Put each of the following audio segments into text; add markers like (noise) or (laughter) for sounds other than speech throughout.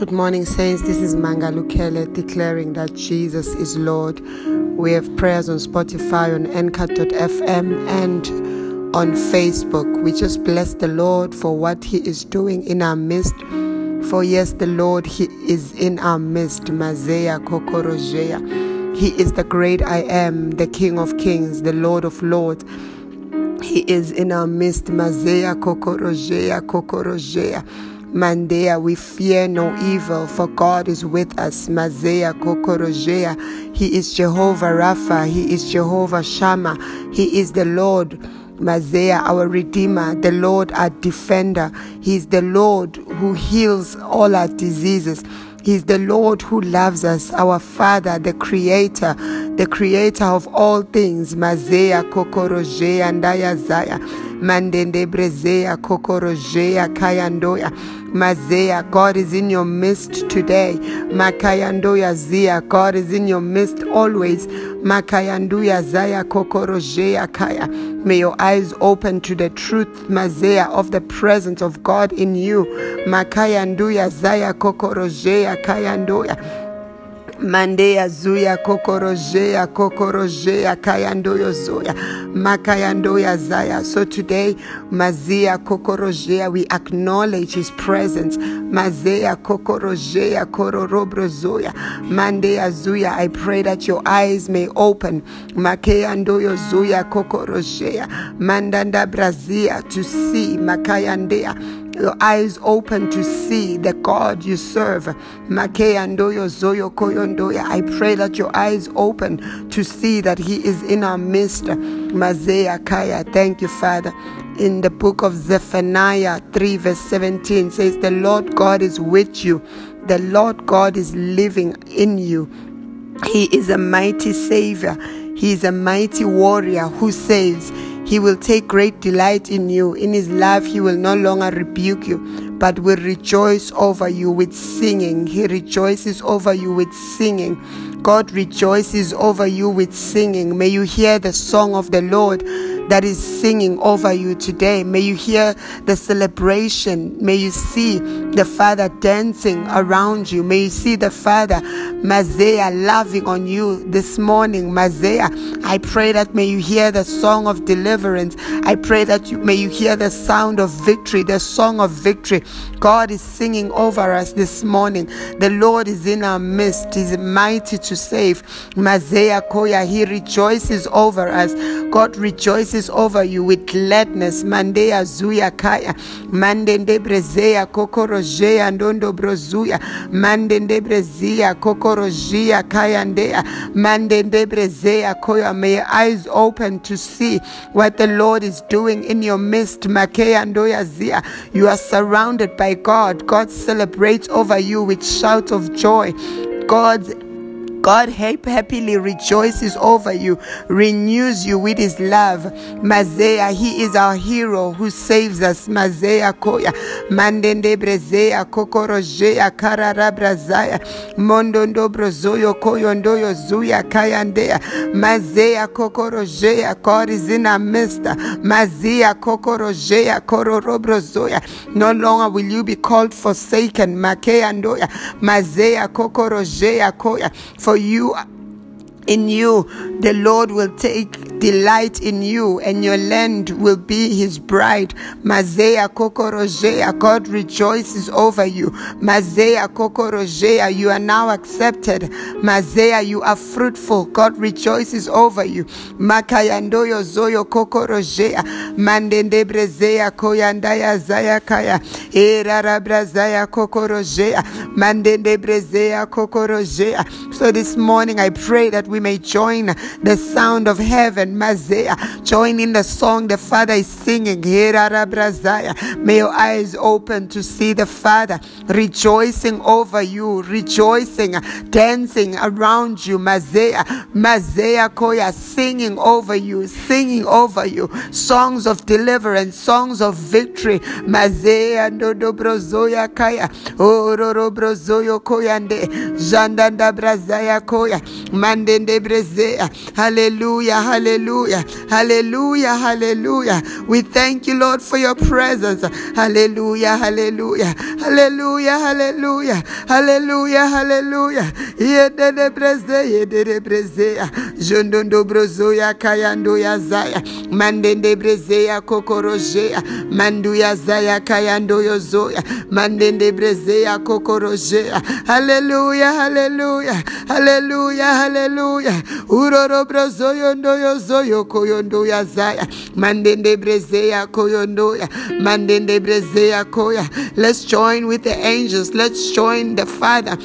Good morning, Saints. This is Mangalukele declaring that Jesus is Lord. We have prayers on Spotify, on Anchor.fm, and on Facebook. We just bless the Lord for what He is doing in our midst. For yes, the Lord, He is in our midst. Mazea Kokorojea. He is the great I am, the King of Kings, the Lord of Lords. He is in our midst. Mazea Kokorojea Kokorojea. Mandea, we fear no evil, for God is with us. Mazea Kokorojea. He is Jehovah Rapha. He is Jehovah Shammah. He is the Lord. Mazea, our Redeemer, the Lord, our Defender. He is the Lord who heals all our diseases. He is the Lord who loves us, our Father, the Creator, the Creator of all things. Mazea kokorojea ndaya zaya. Mandende brezea kokorojea kayandoya. Mazea, God is in your midst today. Makayandoya zia, God is in your midst always. Makayanduya zaya kokorojea kaya. May your eyes open to the truth, Mazea, of the presence of God in you. Makayanduya zaya kokorojea kayandoya. Mandea zuya kokorojea kokorojea kayandoyo zoya makayandoya zaya. So today, Mazia kokorojea, we acknowledge His presence. Mazea kokorojea kororobro zoya mandea zuya. I pray that your eyes may open. Makeyandoyo zuya kokorojea mandanda brazia to see makayandea your eyes open to see the God you serve. I pray that your eyes open to see that He is in our midst. Thank you, Father. In the book of Zephaniah 3, verse 17 says, The Lord God is with you. The Lord God is living in you. He is a mighty Savior. He is a mighty warrior who saves. He will take great delight in you. In his love, he will no longer rebuke you, but will rejoice over you with singing. He rejoices over you with singing. God rejoices over you with singing. May you hear the song of the Lord that is singing over you today. May you hear the celebration. May you see the Father dancing around you. May you see the Father, Mazea, loving on you this morning. Mazea, I pray that may you hear the song of deliverance. I pray that you, may you hear the sound of victory, the song of victory. God is singing over us this morning. The Lord is in our midst. He's mighty to save. Mazea Koya, He rejoices over us. God rejoices over you with gladness. Mandea Zuya Kaya. Mandende Brezea Kokorojea Ndondo Brozuya. Mandende Brezea Kokorojia Kaya Ndea. Mandende Brezea Koya. May your eyes open to see what the Lord is doing in your midst. Makea Ndoya Zia. You are surrounded by God. God celebrates over you with shouts of joy. God's God happily rejoices over you, renews you with his love. Mazea, he is our hero who saves us. Mazea koya, mandende brezea, kokorojea, karara brazaya, mondondo brozoyo koyondoyo zuya kayandea, mazea kokorojea, God is in our midst. Mazea kokorojea, kororobrozoya. No longer will you be called forsaken. Makea ndoya, mazea kokorojea koya. For you in you the lord will take delight in you and your land will be his bride. Mazea kokorojea god rejoices over you. Mazea kokorojea you are now accepted. Mazea you are fruitful god rejoices over you. Makayandoyo zoyo kokorojea mandendebrezea koyandaya zaya kaya. Erarabrazaya kokorojea mandendebrezea kokorojea so this morning i pray that we may join the sound of heaven, Mazea. Join in the song the Father is singing. May your eyes open to see the Father rejoicing over you, rejoicing, dancing around you, Mazea. Mazea Koya, singing over you, singing over you, songs of deliverance, songs of victory. Mazea Ndodobrozoya Kaya, Ororo Ororobrozoyo Koyande, Jandanda Brazaya Koya, Mandende. Hallelujah, hallelujah, hallelujah, hallelujah. We thank you, Lord, for your presence. Hallelujah, hallelujah, hallelujah, hallelujah, hallelujah, hallelujah. Jondondo brozoya kayando ya zaya. Mandende brezea kokorojea. Mandu ya zaya kayando yozoya. Mandende brezea kokorojea. Hallelujah, hallelujah, hallelujah, hallelujah. Uroro brozoyo ndoyo zoyo koyondo ya zaya. Mandende. Mandende koya. Let's join with the angels. Let's join the Father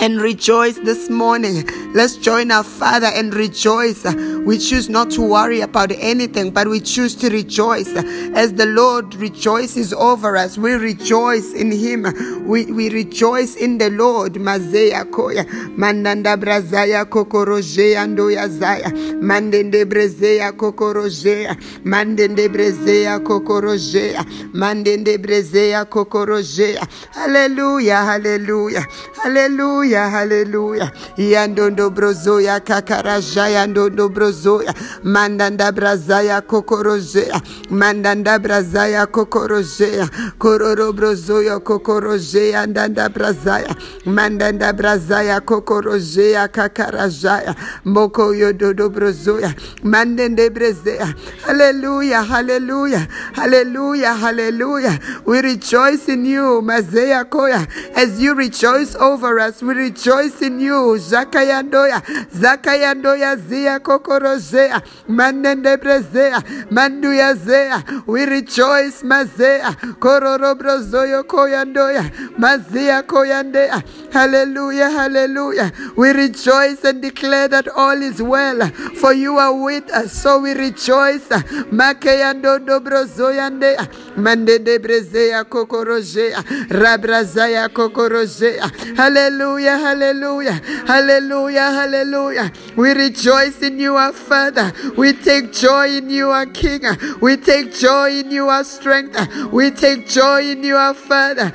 and rejoice this morning. Let's join our Father and rejoice. We choose not to worry about anything, but we choose to rejoice. As the Lord rejoices over us, we rejoice in Him. We, we rejoice in the Lord. Mazea koya. Mandanda brazaya kokoroje andoya zaya. Mandende brezea kokorojea. Mandende brezea kokorojea. Mandende brezea kokorojea. Hallelujah, hallelujah, hallelujah haleluya haleluya yandondo brozoya kakarajaya ndondo brozoya. Mandanda brazaya kokorojea mandanda brazaya kokorojea kororo brozoyo kokorojea ndanda brazaya. Mandanda brazaya kokorojea kakarajaya mboko yododo brozoya. Mandende brezea haleluya haleluya haleluya haleluya we rejoice in you mazea koya. As you rejoice over us we rejoice in you. Zakayandoya, Zakayandoya Zia Kokorozea, Mandende Brezea, Manduya Zea. We rejoice, Mazea, Kororobrozoyo Koyandoya, Mazia Koyandea. Hallelujah, hallelujah. We rejoice and declare that all is well, for you are with us. So we rejoice. Makeyando Dobrozoyandea, Mandende Brezea Kokorozea, Rabrazaya Kokorozea. Hallelujah, hallelujah, hallelujah, hallelujah. We rejoice in you, our Father. We take joy in you, our King. We take joy in you, our strength. We take joy in you, our Father.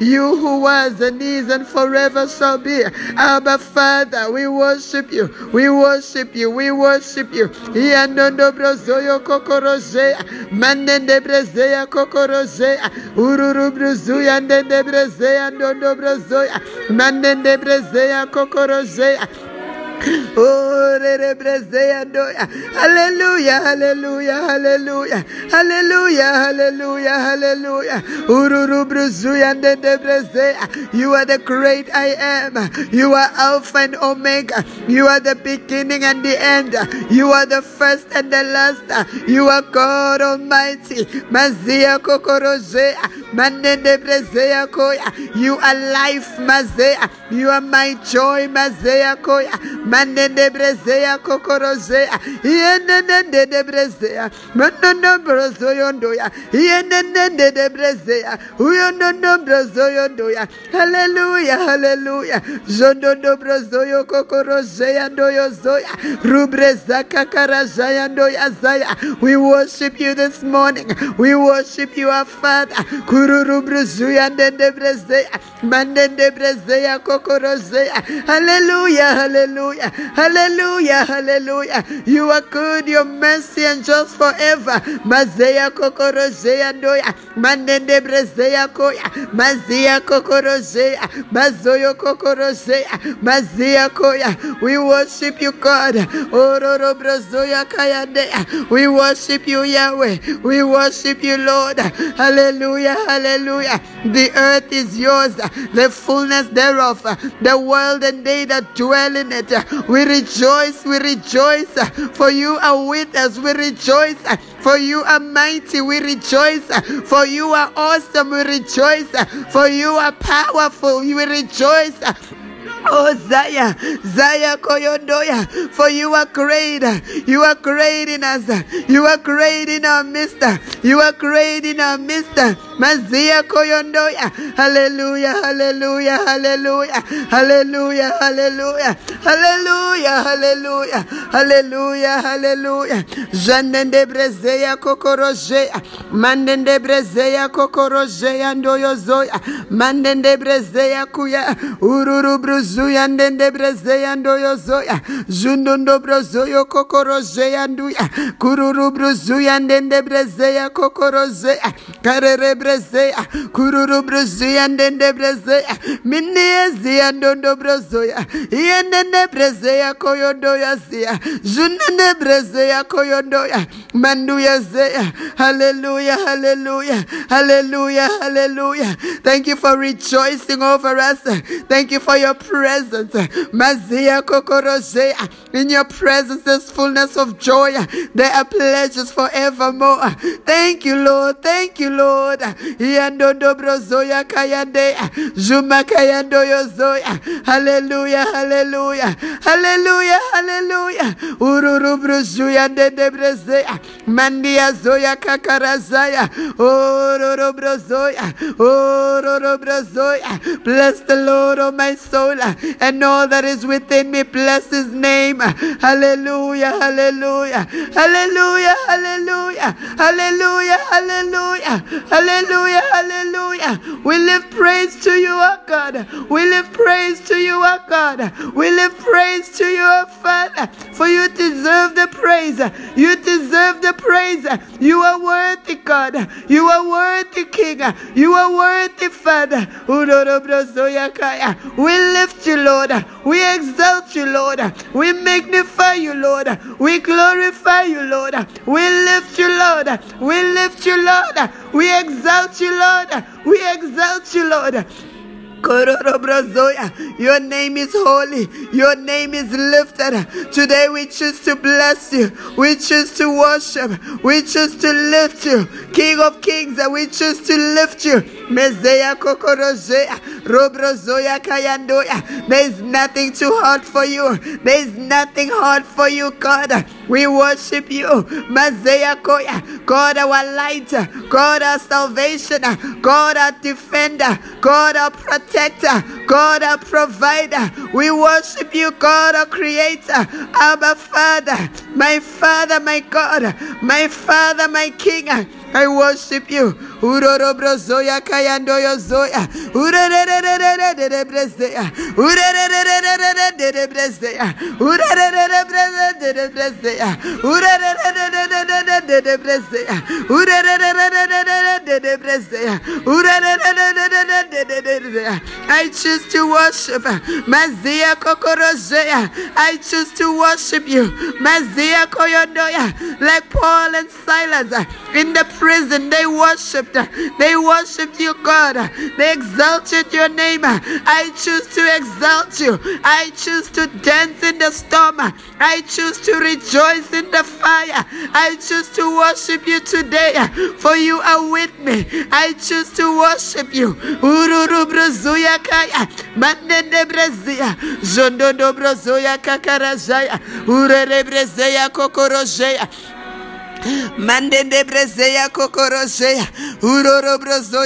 You who was and is and forever shall be. Abba Father, we worship you. We worship you. We worship you. Yandondo brozoyo kokorojea. Mandende brezea kokorojea. Ururu brozuya ndende brezea ndondo brozoya. Mandende brezea kokorojea. (laughs) Oh, hallelujah, hallelujah, hallelujah, hallelujah, hallelujah, hallelujah. You are the great I am. You are Alpha and Omega. You are the beginning and the end. You are the first and the last. You are God Almighty. Mazia kokorozea. Brezea koya. You are life, Mazea. You are my joy, Mazea koya. Mandende brezea kokorozea. Yenende de brezea. Yenende de brezea. Hallelujah, hallelujah. Jondondo brozoyo kokorozea ndoyo zoya. Ndoya zaya. We worship you this morning. We worship you, our Father. Kururu bruzuya ndende brezea. Mandende brezea kokorozea. Hallelujah, hallelujah. Hallelujah, hallelujah. You are good, your mercy and just forever. Mazea kokorozea ndoya. Mandende brezea koya. Mazia kokorozea. Mazoyo kokorozea. Mazia koya. We worship you, God. Ororo brozoya kayandea. We worship you, Yahweh. We worship you, Lord. Hallelujah, hallelujah. The earth is yours, the fullness thereof, the world and they that dwell in it. We rejoice, we rejoice, for you are with us. We rejoice, for you are mighty. We rejoice, for you are awesome. We rejoice, for you are powerful. We rejoice. Oh, Zaya, Zaya Koyondoya, for you are great. You are great in us. You are great in our midst. You are great in our midst. Mazia Koyondoya. Hallelujah, hallelujah, hallelujah, hallelujah, hallelujah, hallelujah, hallelujah, hallelujah, hallelujah. Janende Brezeya Kokorojea, Mandende Brezeya Kokorojea, Ndoyo Zoya, Mandende Brezeya Kuya, Ururu Bruzu zuyande ndebrezeya ndoyozoya zvundundobrozoyo kokorozeya nduya kururubruzuya ndendebrezeya kokorozeya karerevrezeya kururubruzuya ndendebrezeya minieziya ndondobrozoya koyo koyondoyaziya zvundendebrezeya ya manduyazeya. Haleluya haleluya haleluya haleluya thank you for rejoicing over us. Thank you for your prayer presence. Mazia kokorosea. In your presence there's fullness of joy. There are pleasures forevermore. Thank you, Lord. Thank you, Lord. Yando dobrozoya kayandea. Juma kayando yozoya. Hallelujah, hallelujah. Hallelujah, hallelujah. Ururu brujuya ndebrezea. Mandia zoya kakarazaya. Ororo brozoya. Ororo brozoya. Bless the Lord, oh my soul, and all that is within me. Bless his name. Hallelujah, hallelujah, hallelujah, hallelujah, hallelujah, hallelujah, hallelujah, hallelujah. We live praise to you, our God. We live praise to you, our God. We live praise to you, our Father. For you deserve the praise. You deserve the praise. You are worthy, God. You are worthy, King. You are worthy, Father. We lift you, Lord. We exalt you, Lord. We magnify you, Lord. We glorify you, Lord. We lift you, Lord. We lift you, Lord. We exalt you, Lord. We exalt you, Lord. Your name is holy. Your name is lifted. Today we choose to bless you. We choose to worship. We choose to lift you. King of kings, we choose to lift you. Kayandoya. There is nothing too hard for you. There is nothing hard for you, God. We worship you. Mazeya koya. God our light. God our salvation. God our defender. God our protector. God our provider. We worship you, God our creator. Abba Father. My Father, my God. My Father, my King. I worship you. Uroro brozoya kayando yozoya. Urererererere brezeya. Urererererere brezeya. Urererererere brezeya. Urererererere brezeya. Urererererere brezeya. Urererererere brezeya. I choose to worship. Mazia kokorozeya. I choose to worship you. Mazia koyondoya. Like Paul and Silas in the prison, they worshiped. They worshiped you, God. They exalted your name. I choose to exalt you. I choose to dance in the storm. I choose to rejoice in the fire. I choose to worship you today, for you are with me. I choose to worship you. Kakarajaya, urere brezia kokorojeya. Mandendebrezeya kokoroseya.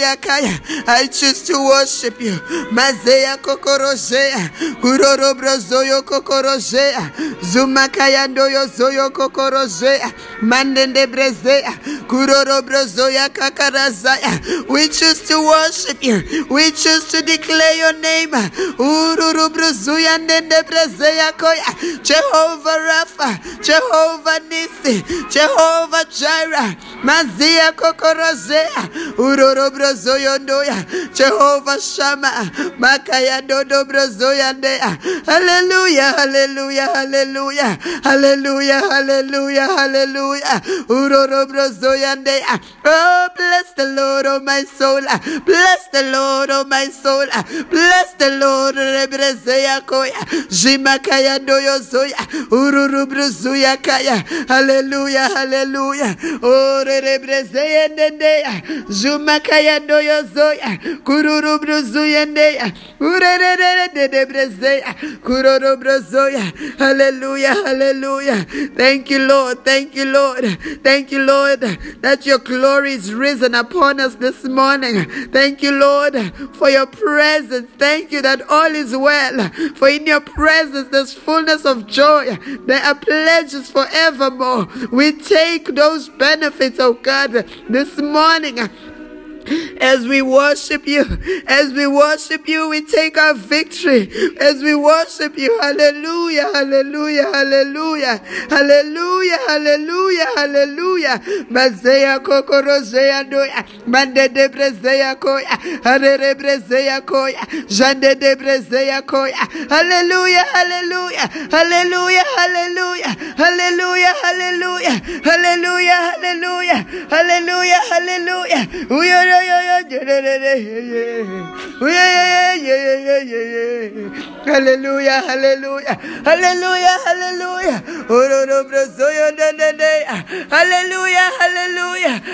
ya kaya. I choose to worship you. Mazeya kokoroseya. Urorobrozoyo kokoroseya. Zumakaya ndoyo zoyo kokoroseya. Mandendebrezeya. Kurorobrozoya kakarazaya. We choose to worship you. We choose to declare your name. Urorobrozoya ndendebrezeya koya. Jehovah Rapha. Jehovah Nisi. Jehovah Jehovah Jireh, Mazia Kokorozea, Uroro Brozoyondoya, Jehovah Shammah, Makaya Dodo Brozoyandea. Hallelujah, hallelujah, hallelujah. hallelujah, hallelujah, hallelujah, hallelujah. Oh, bless the Lord, oh my soul. Bless the Lord, oh my soul. Bless the Lord. Jimakaya doyo zoya. Ururubruzuya kaya. Hallelujah, hallelujah. Oh, rebrezeya nendeya. Jumakaya doyo zoya. Kururubruzuya nendeya. Urerere debrezeya. Kururubruzuya. Hallelujah, hallelujah. Thank you, Lord. Thank you, Lord. Thank you, Lord, that your glory is risen upon us this morning. Thank you, Lord, for your presence. Thank you that all is well. For in your presence there's fullness of joy. There are pleasures forevermore. We take those benefits, oh God, this morning. As we worship you, as we worship you, we take our victory. As we worship you, hallelujah, hallelujah, hallelujah, hallelujah, hallelujah, hallelujah. Mazea kokorozea doya, mande de brezea koya, harere brezea koya, jande de brezea koya. Hallelujah, hallelujah, hallelujah, hallelujah, hallelujah, hallelujah, hallelujah, hallelujah, hallelujah. Hallelujah, hallelujah, hallelujah, hallelujah. Hallelujah,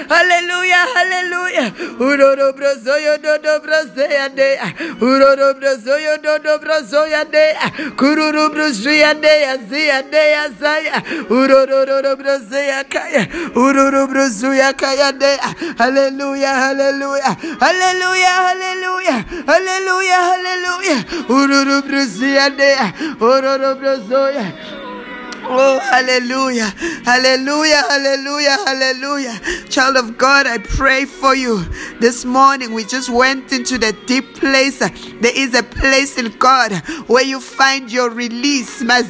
hallelujah, hallelujah. Uroro brozoyo dodo brozeya dea. Uroro brozoyo dodo brozoya dea. Kururu brozoya dea zia dea zaya. Uroro brozeya kaya. Uroro brozoya Hallelujah, Kayade. Hallelujah, hallelujah. Hallelujah, hallelujah. Hallelujah, hallelujah. Ururu Brusia de. Ururu Brusoya. Oh, hallelujah, hallelujah, hallelujah, hallelujah. Child of God, I pray for you. This morning we just went into the deep place. There is a place in God where you find your release. There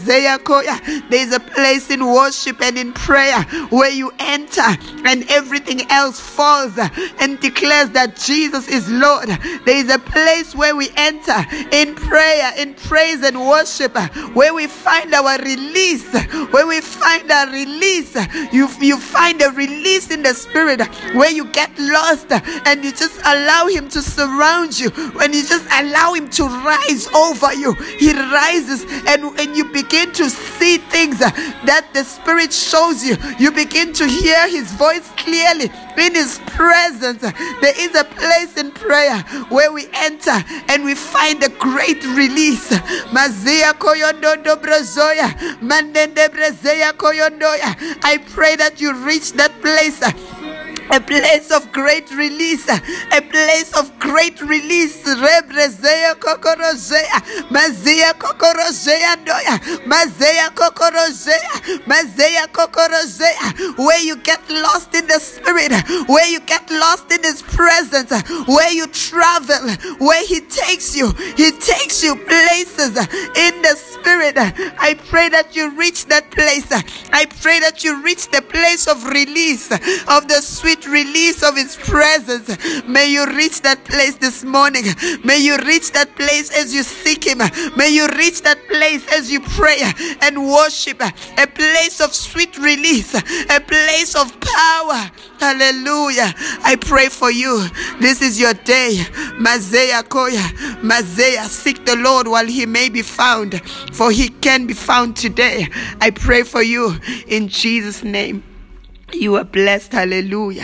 is a place in worship and in prayer where you enter and everything else falls and declares that Jesus is Lord. There is a place where we enter in prayer, in praise and worship, where we find our release when we find a release, you, you find a release in the spirit where you get lost and you just allow Him to surround you. When you just allow Him to rise over you, He rises and, and you begin to see things that the Spirit shows you. You begin to hear His voice clearly in His presence. There is a place in prayer where we enter and we find a great release. I pray that you reach that place a place of great release, a place of great release. Rebrezea kokorozea, mazea kokorozea doya, mazea kokorozea, mazea kokorozea. Where you get lost in the spirit, where you get lost in His presence, where you travel, where He takes you, He takes you places in the spirit. I pray that you reach that place. I pray that you reach the place of release of the sweet release of His presence. May you reach that place this morning. May you reach that place as you seek Him. May you reach that place as you pray and worship. A place of sweet release, a place of power. Hallelujah. I pray for you. This is your day. Mazea Koya. Mazea. Seek the Lord while He may be found, for He can be found today. I pray for you in Jesus' name. You are blessed. Hallelujah.